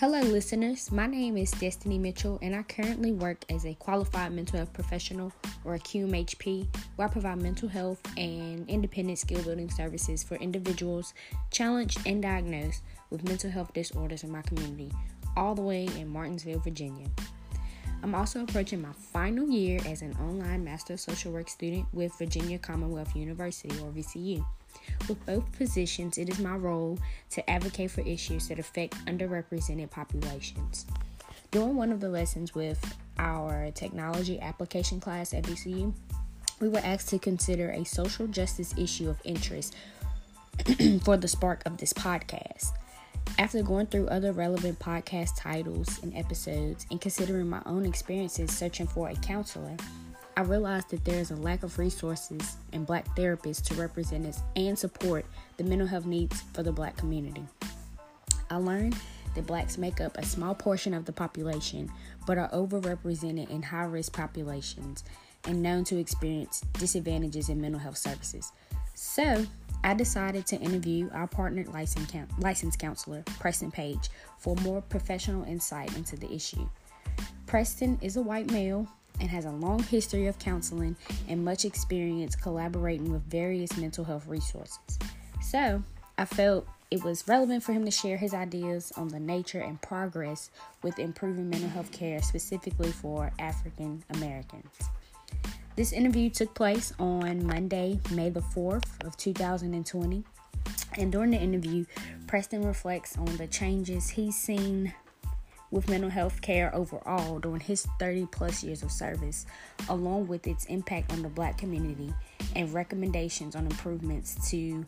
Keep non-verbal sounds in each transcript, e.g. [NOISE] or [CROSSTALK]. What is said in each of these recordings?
Hello, listeners. My name is Destiny Mitchell, and I currently work as a qualified mental health professional or a QMHP, where I provide mental health and independent skill building services for individuals challenged and diagnosed with mental health disorders in my community, all the way in Martinsville, Virginia. I'm also approaching my final year as an online Master of Social Work student with Virginia Commonwealth University, or VCU. With both positions, it is my role to advocate for issues that affect underrepresented populations. During one of the lessons with our technology application class at VCU, we were asked to consider a social justice issue of interest [CLEARS THROAT] for the spark of this podcast. After going through other relevant podcast titles and episodes and considering my own experiences searching for a counselor, I realized that there is a lack of resources and black therapists to represent us and support the mental health needs for the black community. I learned that blacks make up a small portion of the population but are overrepresented in high risk populations and known to experience disadvantages in mental health services. So, I decided to interview our partnered license, license counselor, Preston Page, for more professional insight into the issue. Preston is a white male and has a long history of counseling and much experience collaborating with various mental health resources. So, I felt it was relevant for him to share his ideas on the nature and progress with improving mental health care specifically for African Americans. This interview took place on Monday, May the 4th of 2020. And during the interview, Preston reflects on the changes he's seen with mental health care overall during his 30 plus years of service, along with its impact on the black community and recommendations on improvements to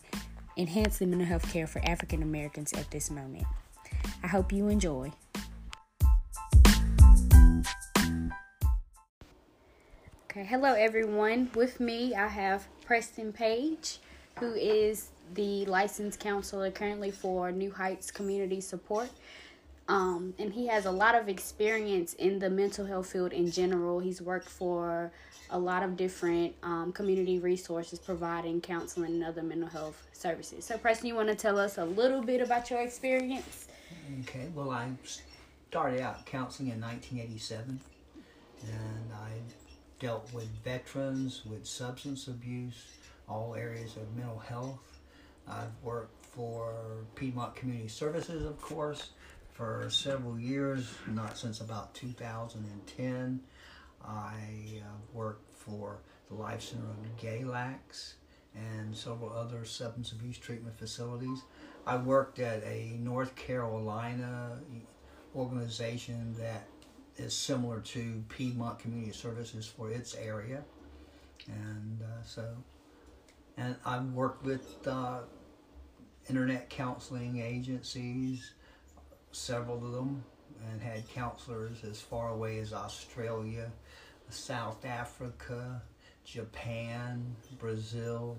enhance the mental health care for African Americans at this moment. I hope you enjoy. Okay, hello everyone. With me, I have Preston Page, who is the licensed counselor currently for New Heights Community Support. Um, and he has a lot of experience in the mental health field in general. He's worked for a lot of different um, community resources providing counseling and other mental health services. So, Preston, you want to tell us a little bit about your experience? Okay, well, I started out counseling in 1987, and I dealt with veterans with substance abuse, all areas of mental health. I've worked for Piedmont Community Services, of course, for several years, not since about 2010. I uh, worked for the Life Center of Galax and several other substance abuse treatment facilities. I worked at a North Carolina organization that is similar to Piedmont Community Services for its area. And uh, so, and I've worked with uh, internet counseling agencies, several of them and had counselors as far away as Australia, South Africa, Japan, Brazil,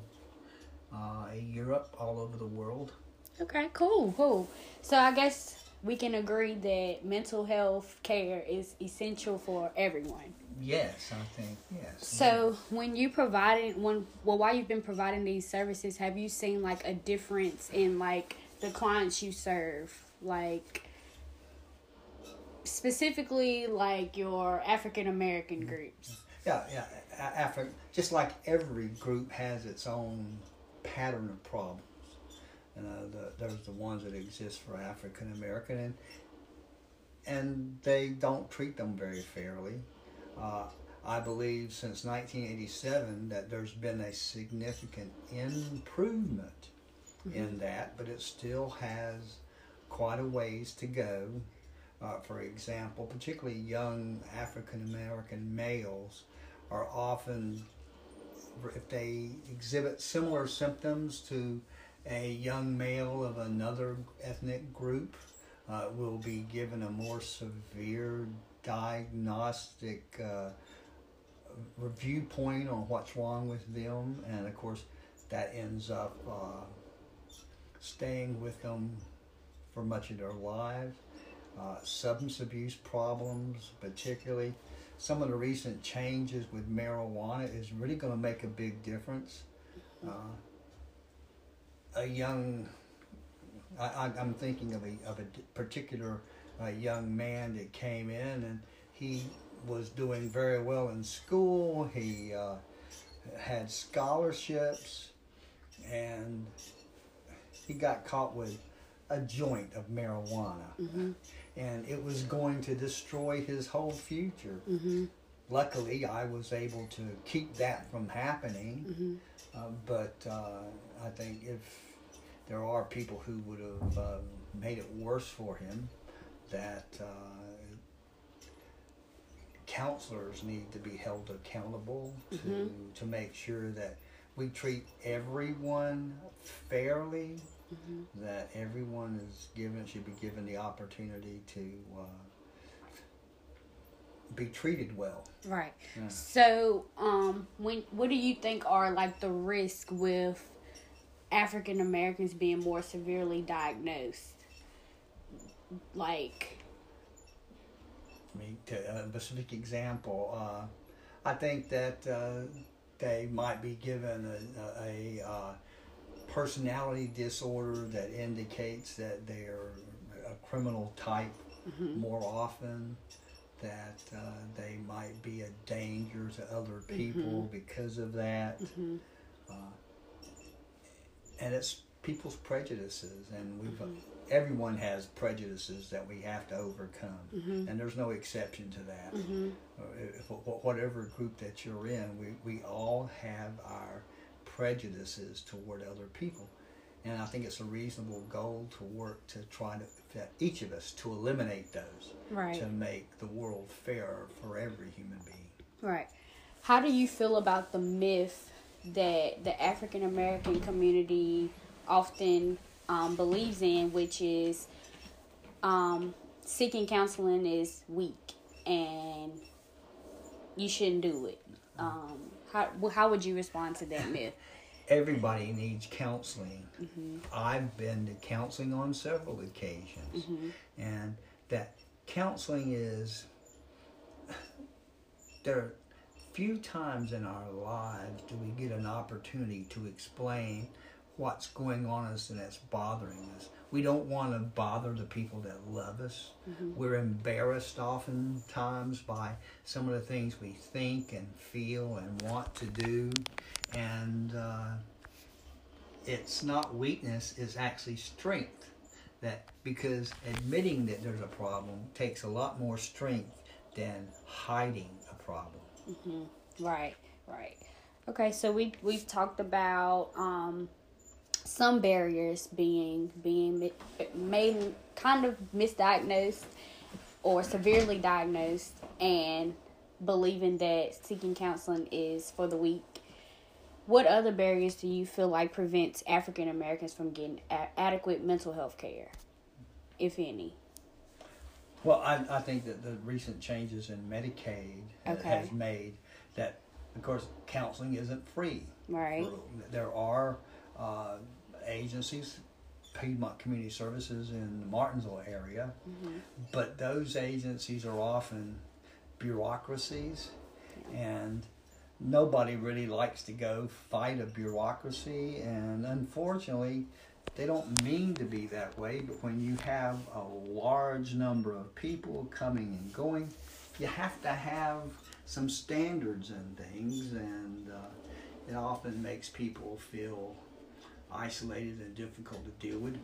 uh, Europe, all over the world. Okay, cool, cool. So I guess we can agree that mental health care is essential for everyone. Yes, I think yes. So when you provided when well while you've been providing these services, have you seen like a difference in like the clients you serve? like specifically like your African American mm-hmm. groups. Yeah, yeah, Africa. Just like every group has its own pattern of problems. You know, the, there's the ones that exist for African American, and and they don't treat them very fairly. Uh, I believe since 1987 that there's been a significant improvement mm-hmm. in that, but it still has quite a ways to go. Uh, for example, particularly young African American males are often, if they exhibit similar symptoms to a young male of another ethnic group, uh, will be given a more severe diagnostic uh, review point on what's wrong with them, and of course, that ends up uh, staying with them for much of their lives. Uh, substance abuse problems, particularly some of the recent changes with marijuana, is really going to make a big difference. Uh, a young, I, am thinking of a, of a particular a young man that came in and he was doing very well in school. He uh, had scholarships and he got caught with a joint of marijuana. Mm-hmm. And it was going to destroy his whole future. Mm-hmm. Luckily, I was able to keep that from happening. Mm-hmm. Uh, but uh, I think if there are people who would have uh, made it worse for him, that uh, counselors need to be held accountable to, Mhm. to make sure that we treat everyone fairly, Mhm. that everyone is given should be given the opportunity to uh, be treated well. Right. Yeah. So, um, when what do you think are like the risk with African Americans being more severely diagnosed? Like, I mean, to a specific example, uh, I think that uh, they might be given a, a, a uh, personality disorder that indicates that they are a criminal type mhm, more often, that uh, they might be a danger to other people because of that. mhm, Uh, and it's people's prejudices, and we've Mhm. everyone has prejudices that we have to overcome, mhm, and there's no exception to that. mhm, Uh, if, whatever group that you're in, we, we all have our prejudices toward other people. And I think it's a reasonable goal to work to try to, each of us, to eliminate those, right, to make the world fairer for every human being. right. How do you feel about the myth that the African American community often um, believes in, which is um, seeking counseling is weak and you shouldn't do it? Um, how how would you respond to that myth? Everybody needs counseling. hmm I've been to counseling on several occasions, hmm and that counseling is [SIGHS] there few times in our lives do we get an opportunity to explain what's going on us and that's bothering us. We don't want to bother the people that love us. Mhm. We're embarrassed oftentimes by some of the things we think and feel and want to do, and uh, it's not weakness; it's actually strength. That because admitting that there's a problem takes a lot more strength than hiding a problem. Hmm Right, right. Okay, so we we've talked about um, some barriers being being made kind of misdiagnosed or severely diagnosed, and believing that seeking counseling is for the weak. What other barriers do you feel like prevents African Americans from getting a- adequate mental health care, if any? Well, I, I think that the recent changes in Medicaid Okay. has made that, of course, counseling isn't free. Right. There are uh, agencies, Piedmont Community Services in the Martinsville area, hmm but those agencies are often bureaucracies, and nobody really likes to go fight a bureaucracy. And unfortunately, they don't mean to be that way. But when you have a large number of people coming and going, you have to have some standards and things, and uh, it often makes people feel isolated and difficult to deal with.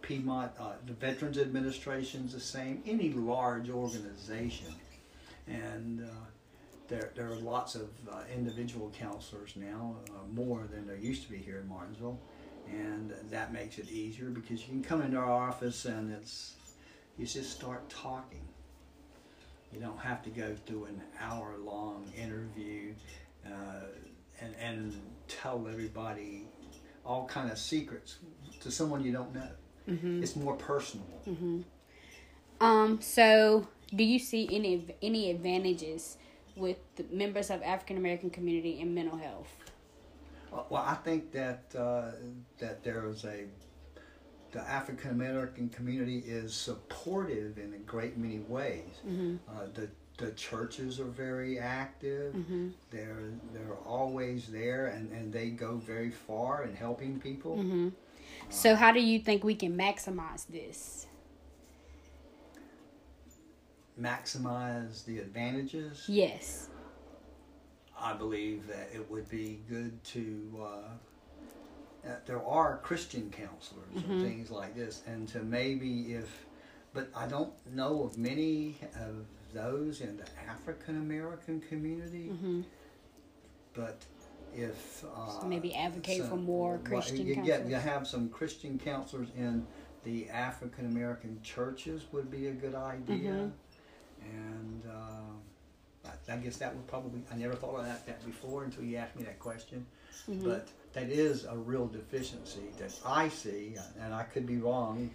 Piedmont, uh, the Veterans Administration's the same. Any large organization, and uh, there there are lots of uh, individual counselors now, uh, more than there used to be here in Martinsville, and that makes it easier because you can come into our office and it's you just start talking. You don't have to go through an hour long interview uh, and and tell everybody all kind of secrets to someone you don't know. hmm It's more personal. hmm Um. So, do you see any any advantages with the members of African American community in mental health? Well, I think that uh, that there is a the African American community is supportive in a great many ways. Mm-hmm. Uh, the the churches are very active. Mm-hmm. They're they're always there, and, and they go very far in helping people. Mm-hmm. So, how do you think we can maximize this? maximize the advantages, Yes. I believe that it would be good to. Uh, uh, there are Christian counselors Mhm. and things like this, and to maybe if, but I don't know of many of those in the African American community. hmm But if uh, So maybe advocate for more Christian you, get- counselors. you have some Christian counselors in the African American churches would be a good idea, Mhm. and uh, I, I guess that would probably I never thought of that, that before until you asked me that question, Mhm. but that is a real deficiency that I see, and I could be wrong.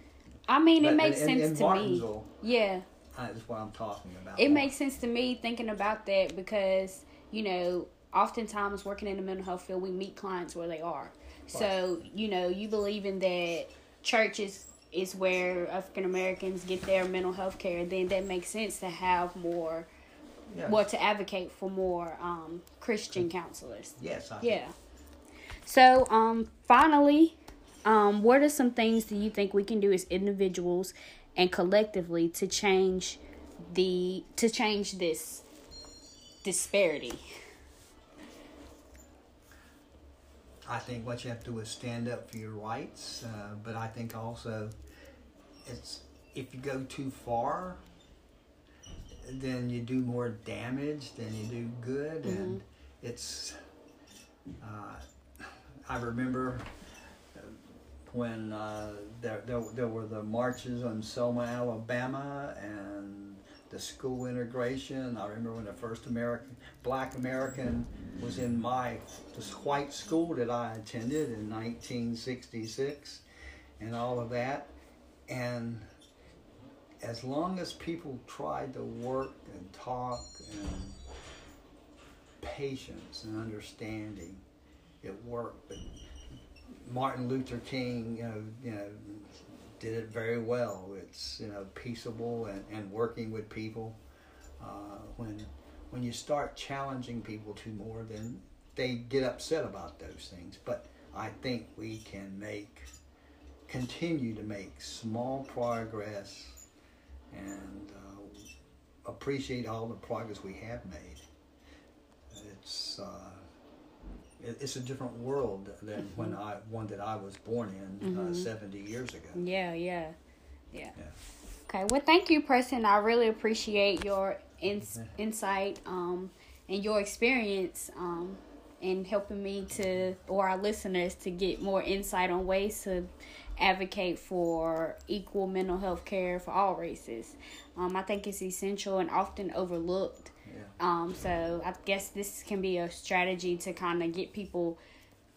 I mean, it but makes in, sense in to me. Martinsville, Yeah. uh, is what I'm talking about. It makes sense to me thinking about that because, you know, oftentimes working in the mental health field, we meet clients where they are. So, you know, you believe in that churches is where African Americans get their mental health care, then that makes sense to have more, Yes. well, to advocate for more um, Christian counselors. Yes, I think Yeah. So, um, finally, um, what are some things that you think we can do as individuals and collectively to change the to change this disparity? I think what you have to do is stand up for your rights, uh, but I think also it's if you go too far, then you do more damage than you do good, and it's. Uh, I remember when uh, there, there there were the marches on Selma, Alabama, and the school integration. I remember when the first American Black American was in my this white school that I attended in 1966, and all of that, and as long as people tried to work and talk and patience and understanding, it worked. But Martin Luther King, you know, you know, did it very well. It's you know peaceable and, and working with people. Uh, when when you start challenging people too more, then they get upset about those things. But I think we can make continue to make small progress and uh, appreciate all the progress we have made. It's uh, it, it's a different world than when I one that I was born in uh, Mhm. seventy years ago. Yeah, yeah, yeah. Yeah. Okay, well, thank you, Preston. I really appreciate your ins- insight um, and your experience um, in helping me to, or our listeners, to get more insight on ways to advocate for equal mental health care for all races. Um, I think it's essential and often overlooked. Yeah. Um, so I guess this can be a strategy to kind of get people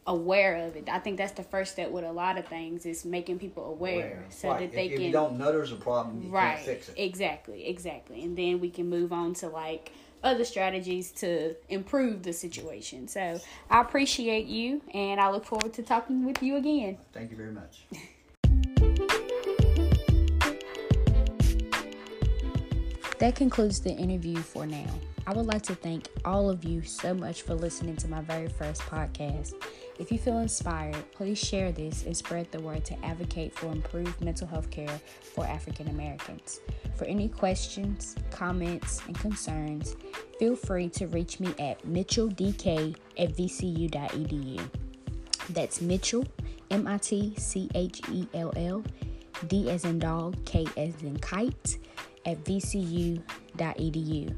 aware of it. I think that's the first step with a lot of things is making people aware, Aware. so Right. that they if, can if you don't know there's a problem, you right can't fix it. exactly exactly and then we can move on to like other strategies to improve the situation so i appreciate you and i look forward to talking with you again Thank you very much. [LAUGHS] That concludes the interview for now. I would like to thank all of you so much for listening to my very first podcast. If you feel inspired, please share this and spread the word to advocate for improved mental health care for African Americans. For any questions, comments, and concerns, feel free to reach me at mitchelldk at vcu.edu. That's Mitchell, M I T C H E L L, D as in dog, K as in kite, at vcu.edu.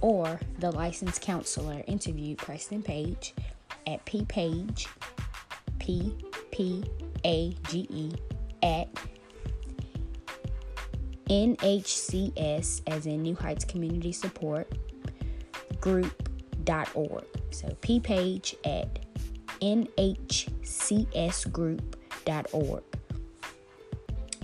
Or the licensed counselor interview Preston Page at ppage, P P A G E, at NHCS, as in New Heights Community Support, group.org. So ppage at nhcsgroup.org.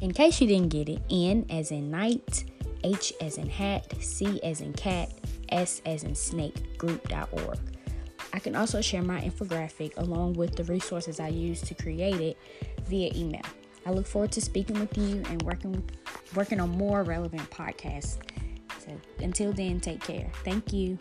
In case you didn't get it, N as in night, H as in hat, C as in cat, S as in snake, group.org. I can also share my infographic along with the resources I use to create it via email. I look forward to speaking with you and working working on more relevant podcasts. So until then, take care. Thank you.